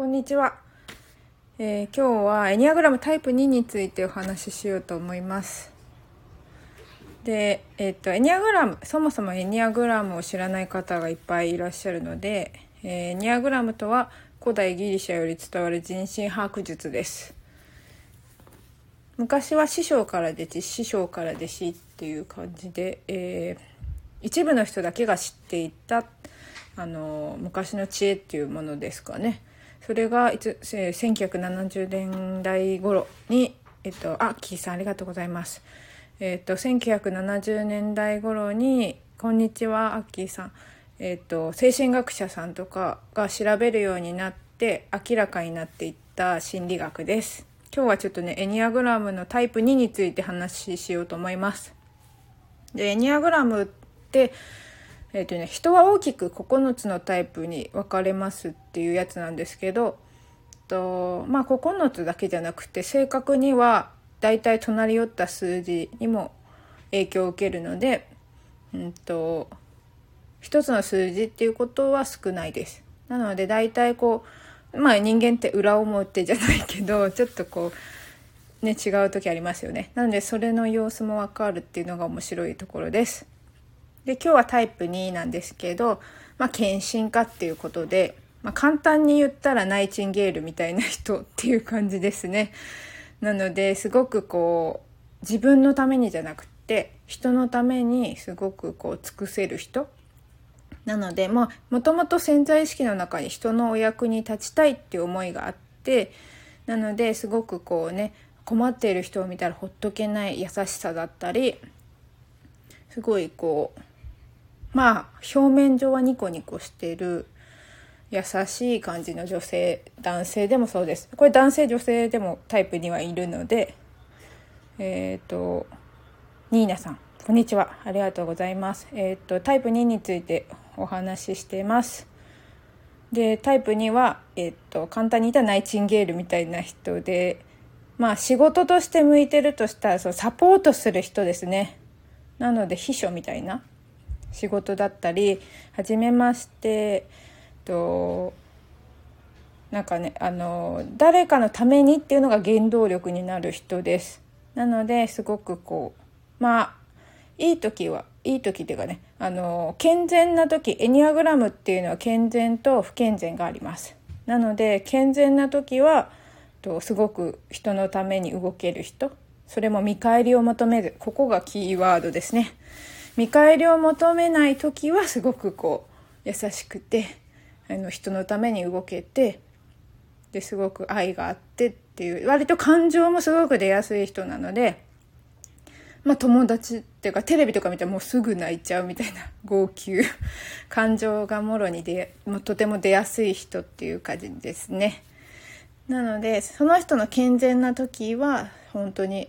こんにちは、えー、今日はエニアグラムタイプ2についてお話ししようと思います。で、えっ、ー、とエニアグラムそもそもエニアグラムを知らない方がいっぱいいらっしゃるので、えー、エニアグラムとは古代ギリシャより伝わる人身把握術です。昔は師匠から弟子師匠から弟子っていう感じで、えー、一部の人だけが知っていたあの昔の知恵っていうものですかね。それがいつ、えー、1970年代頃にえっとあキーさんありがとうございます。えっと1970年代頃にこんにちはアッキーさん。えっと精神学者さんとかが調べるようになって明らかになっていった心理学です。今日はちょっとねエニアグラムのタイプ2について話ししようと思います。でエニアグラムってえーとね、人は大きく9つのタイプに分かれますっていうやつなんですけどと、まあ、9つだけじゃなくて正確にはだいたい隣り寄った数字にも影響を受けるので、うんと、1つの数字っていうことは少ないです。なので大体こう、まあ、人間って裏表じゃないけど ちょっとこうね違う時ありますよね。なのでそれの様子も分かるっていうのが面白いところです。で今日はタイプ2なんですけど、まあ、献身家っていうことで、まあ、簡単に言ったらナイチンゲールみたいな人っていう感じですね。なのですごくこう自分のためにじゃなくて人のためにすごくこう尽くせる人なのでまあもともと潜在意識の中に人のお役に立ちたいっていう思いがあってなのですごくこうね困っている人を見たらほっとけない優しさだったりすごいこうまあ表面上はニコニコしてる優しい感じの女性男性でもそうです。これ男性女性でもタイプにはいるのでえっ、ー、とニーナさんこんにちは。ありがとうございます。えっ、ー、とタイプ2についてお話ししてます。でタイプ2は、えっ、ー、と簡単に言ったらナイチンゲールみたいな人でまあ仕事として向いてるとしたらそうサポートする人ですね。なので秘書みたいな。仕事だったり初めましてとなんかねあの誰かのためにっていうのが原動力になる人です。なのですごくこうまあいい時はいい時っていうかねあの健全な時エニアグラムっていうのは健全と不健全があります。なので健全な時はとすごく人のために動ける人それも見返りを求めるここがキーワードですね。見返りを求めない時はすごくこう優しくてあの人のために動けてですごく愛があってっていう割と感情もすごく出やすい人なので、まあ、友達っていうかテレビとか見てもうすぐ泣いちゃうみたいな 号泣感情がもろに出もとても出やすい人っていう感じですね。なのでその人の健全な時は本当に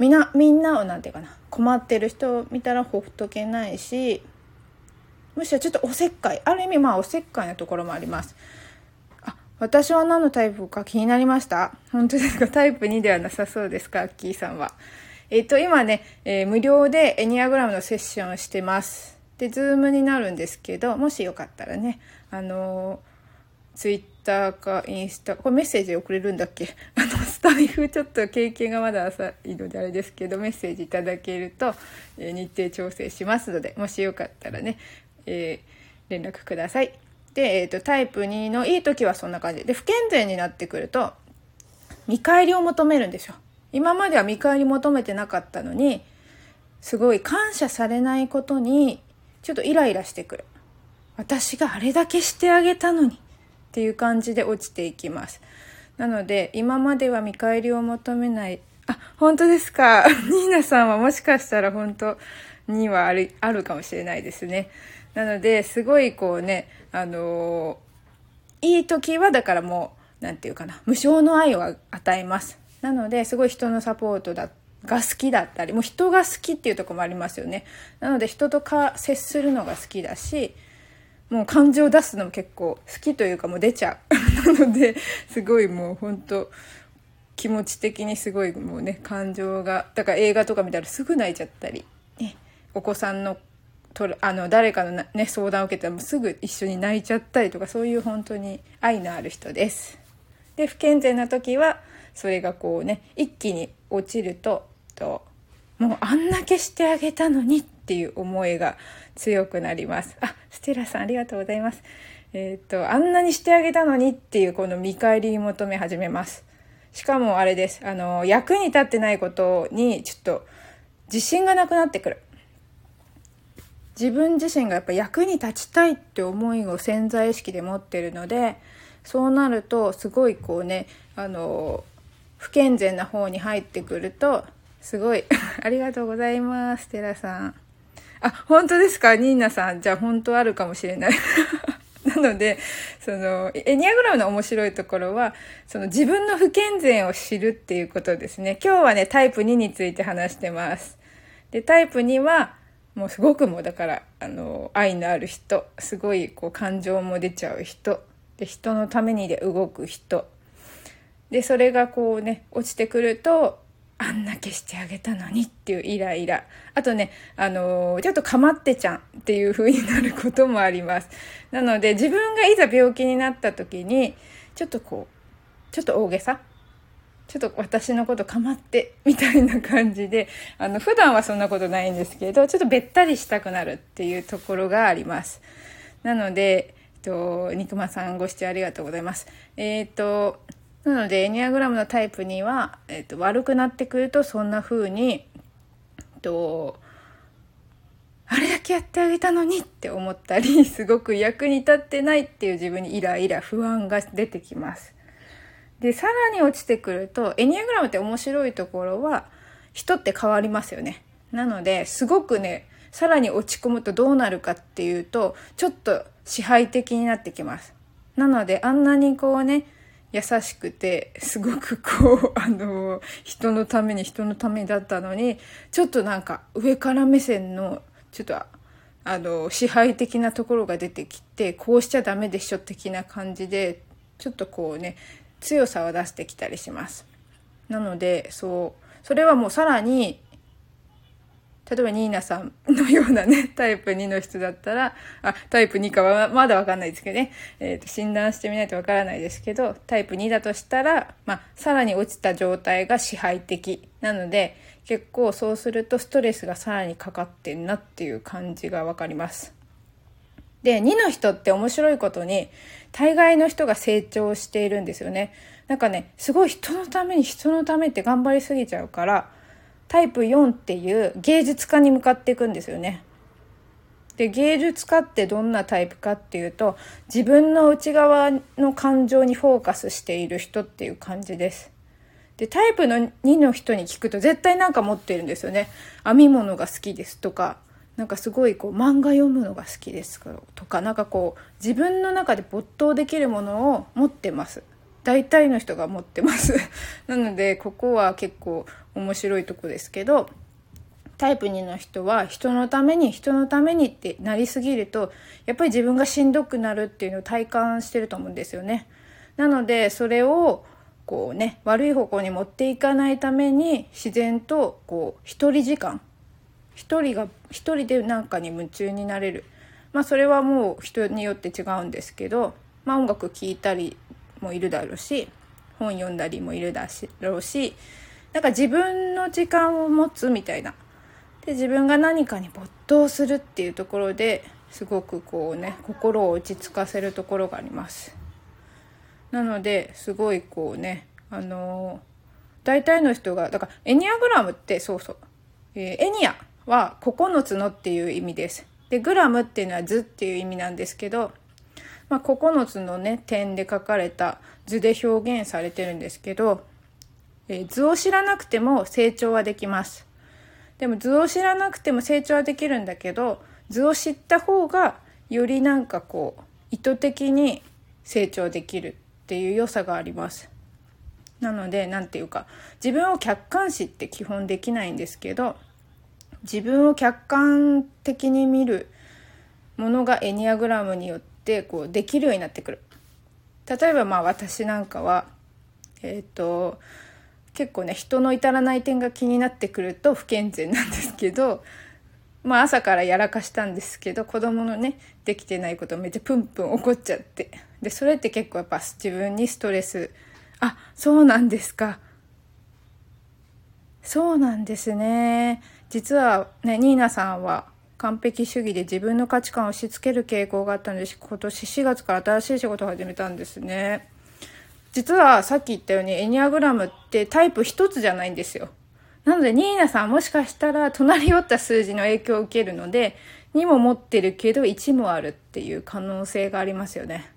みんなみんなを何て言うかな困ってる人を見たらほっとけないしむしろちょっとおせっかいある意味まあおせっかいなところもあります。あ私は何のタイプか気になりました？本当ですか？タイプ2ではなさそうですか？アッキーさんは。えっ、と今ね、えー、無料でエニアグラムのセッションをしてます。でズームになるんですけどもしよかったらねあのツイッターかインスタこれメッセージ送れるんだっけ？あのタイフちょっと経験がまだ浅いのであれですけどメッセージいただけると、え、日程調整しますのでもしよかったらね、えー、連絡ください。で、えーと、タイプ2のいい時はそんな感じで不健全になってくると見返りを求めるんですよ。今までは見返り求めてなかったのにすごい感謝されないことにちょっとイライラしてくる。私があれだけしてあげたのにっていう感じで落ちていきます。なので、今までは見返りを求めない。あ、本当ですか。ニーナさんはもしかしたら本当にはある、あるかもしれないですね。なので、すごいこうね、あのー、いい時はだからもう、何て言うかな、無償の愛を与えます。なので、すごい人のサポートだが好きだったり、もう人が好きっていうとこもありますよね。なので、人とか接するのが好きだし、もう感情を出すのも結構好きというかもう出ちゃう。なのですごいもう本当気持ち的にすごいもうね感情がだから映画とか見たらすぐ泣いちゃったり、ね、お子さんのとあの誰かの、ね、相談を受けたらもすぐ一緒に泣いちゃったりとかそういう本当に愛のある人です。で不健全な時はそれがこうね一気に落ちるとともうあんだけしてあげたのにってていう思いが強くなります。あステラさんありがとうございます。えっ、ー、とあんなにしてあげたのにっていうこの見返りに求め始めます。しかもあれです。あの役に立ってないことにちょっと自信がなくなってくる。自分自身がやっぱ役に立ちたいって思いを潜在意識で持ってるのでそうなるとすごいこうねあの不健全な方に入ってくるとすごい ありがとうございます寺さん。あ本当ですか？ニーナさん。じゃあ本当あるかもしれない。なのでそのエニアグラムの面白いところはその自分の不健全を知るっていうことですね。今日はねタイプ2について話してます。でタイプ2はもうすごくもうだからあの愛のある人。すごいこう感情も出ちゃう人。で人のためにで動く人。でそれがこうね落ちてくるとあんだけしてあげたのにっていうイライラ。あとねあのー、ちょっとかまってちゃんっていう風になることもあります。なので自分がいざ病気になった時にちょっとこうちょっと大げさ？ちょっと私のことかまってみたいな感じであの普段はそんなことないんですけどちょっとべったりしたくなるっていうところがあります。なので、えっと、肉まさんご視聴ありがとうございます。えっ、となのでエニアグラムのタイプには、えっと、悪くなってくるとそんな風に、えっと、あれだけやってあげたのにって思ったり すごく役に立ってないっていう自分にイライラ不安が出てきます。でさらに落ちてくるとエニアグラムって面白いところは人って変わりますよね。なのですごくねさらに落ち込むとどうなるかっていうとちょっと支配的になってきます。なのであんなにこうね優しくてすごくこう あの人のために人のためだったのにちょっとなんか上から目線のちょっとあの支配的なところが出てきてこうしちゃダメでしょ的な感じでちょっとこうね強さを出してきたりします。なのでそうそれはもうさらに例えばニーナさんのようなね、タイプ2の人だったら、あ、タイプ2かはまだわかんないですけどね、えっ、ー、と、診断してみないとわからないですけど、タイプ2だとしたら、まあ、さらに落ちた状態が支配的なので、結構そうするとストレスがさらにかかってんなっていう感じがわかります。で、2の人って面白いことに、大概の人が成長しているんですよね。なんかね、すごい人のために人のためって頑張りすぎちゃうから、タイプ4っていう芸術家に向かっていくんですよね。で芸術家ってどんなタイプかっていうと自分の内側の感情にフォーカスしている人っていう感じです。でタイプの2の人に聞くと絶対なんか持ってるんですよね。編み物が好きですとかなんかすごいこう漫画読むのが好きですとかなんかこう自分の中で没頭できるものを持ってます。大体の人が持ってますなのでここは結構面白いとこですけどタイプ2の人は人のために人のためにってなりすぎるとやっぱり自分がしんどくなるっていうのを体感してると思うんですよね。なのでそれをこうね悪い方向に持っていかないために自然とこう一人時間一人が一人で何かに夢中になれるまあそれはもう人によって違うんですけど、まあ、音楽聴いたりもいるだろうし本読んだりもいるだろうしなんか自分の時間を持つみたいな。で自分が何かに没頭するっていうところですごくこうね心を落ち着かせるところがあります。なのですごいこうねあの大体の人がだからエニアグラムってそうそう、えー、エニアは9つのっていう意味です。でグラムっていうのは図っていう意味なんですけどまあ、9つのね点で書かれた図で表現されてるんですけど、えー、図を知らなくても成長はできます。でも図を知らなくても成長はできるんだけど図を知った方がよりなんかこう意図的に成長できるっていう良さがあります。なので何て言うか自分を客観視って基本できないんですけど自分を客観的に見るものがエニアグラムによってってこうできるようになってくる例えばまあ私なんかはえっ、ー、と結構ね人の至らない点が気になってくると不健全なんですけどまあ朝からやらかしたんですけど子供のねできてないことめっちゃプンプン怒っちゃって。でそれって結構やっぱ自分にストレスあそうなんですか。そうなんですね。実はねニーナさんは完璧主義で自分の価値観を押し付ける傾向があったので今年4月から新しい仕事を始めたんですね。実はさっき言ったようにエニアグラムってタイプ一つじゃないんですよ。なのでニーナさんもしかしたら隣り寄った数字の影響を受けるので2も持ってるけど1もあるっていう可能性がありますよね。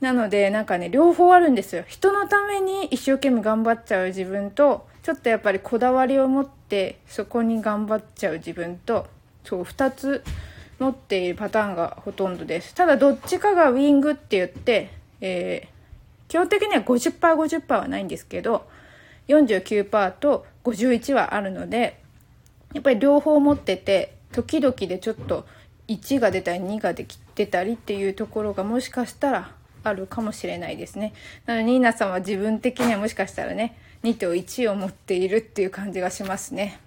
なのでなんかね両方あるんですよ。人のために一生懸命頑張っちゃう自分とちょっとやっぱりこだわりを持ってそこに頑張っちゃう自分とそう2つ持っているパターンがほとんどです。ただどっちかがウィングって言って、えー、基本的には 50%50% 50はないんですけど49%と51はあるのでやっぱり両方持ってて時々でちょっと1が出たり2が出たりっていうところがもしかしたらあるかもしれないですね。なのでニーナさんは自分的にはもしかしたらね2と1を持っているっていう感じがしますね。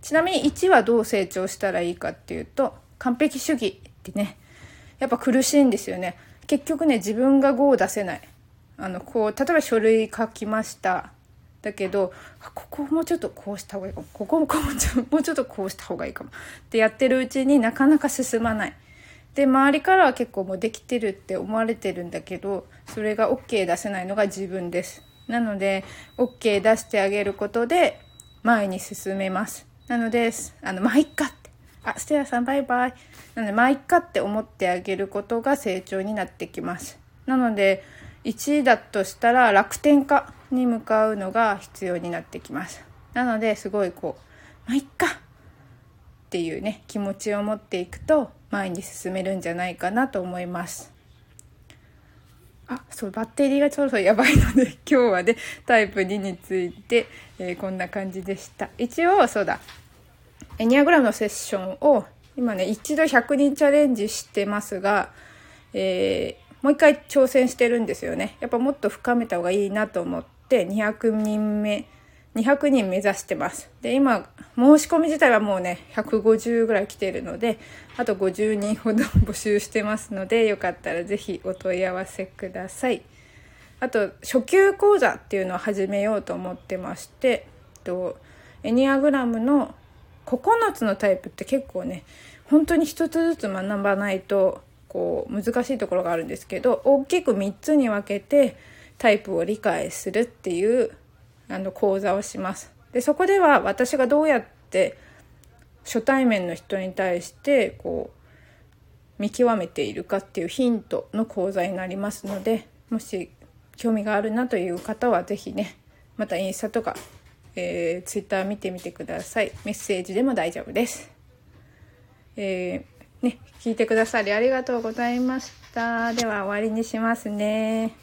ちなみに1はどう成長したらいいかっていうと完璧主義ってねやっぱ苦しいんですよね。結局ね自分が5を出せない。あのこう例えば書類書きました。だけどここもうちょっとこうした方がいいかも。ここもこう もうちょっとこうした方がいいかも。ってやってるうちになかなか進まない。で周りからは結構もうできてるって思われてるんだけどそれが OK 出せないのが自分です。なので OK 出してあげることで前に進めます。なのであのまあいっかっあステラさんバイバイ。なのでまあいっかって思ってあげることが成長になってきます。なので1位だとしたら楽天家に向かうのが必要になってきます。なのですごいこうまあいっかっていうね気持ちを持っていくと前に進めるんじゃないかなと思います。あそうバッテリーがそろそろやばいので今日はねタイプ2について、えー、こんな感じでした。一応そうだ。エニアグラムのセッションを今ね一度100人チャレンジしてますが、えー、もう一回挑戦してるんですよねやっぱもっと深めた方がいいなと思って200人目200人目指してます。で、今、申し込み自体はもうね、150ぐらい来てるので、あと50人ほど募集してますので、よかったらぜひお問い合わせください。あと、初級講座っていうのを始めようと思ってまして、えっとエニアグラムの9つのタイプって結構ね、本当に一つずつ学ばないと、こう、難しいところがあるんですけど、大きく3つに分けてタイプを理解するっていうあの講座をします。でそこでは私がどうやって初対面の人に対してこう見極めているかっていうヒントの講座になりますのでもし興味があるなという方は是非ねまたインスタとか、えー、ツイッター見てみてくださいメッセージでも大丈夫です。えー、ね、聞いてくださりありがとうございました。では終わりにしますね。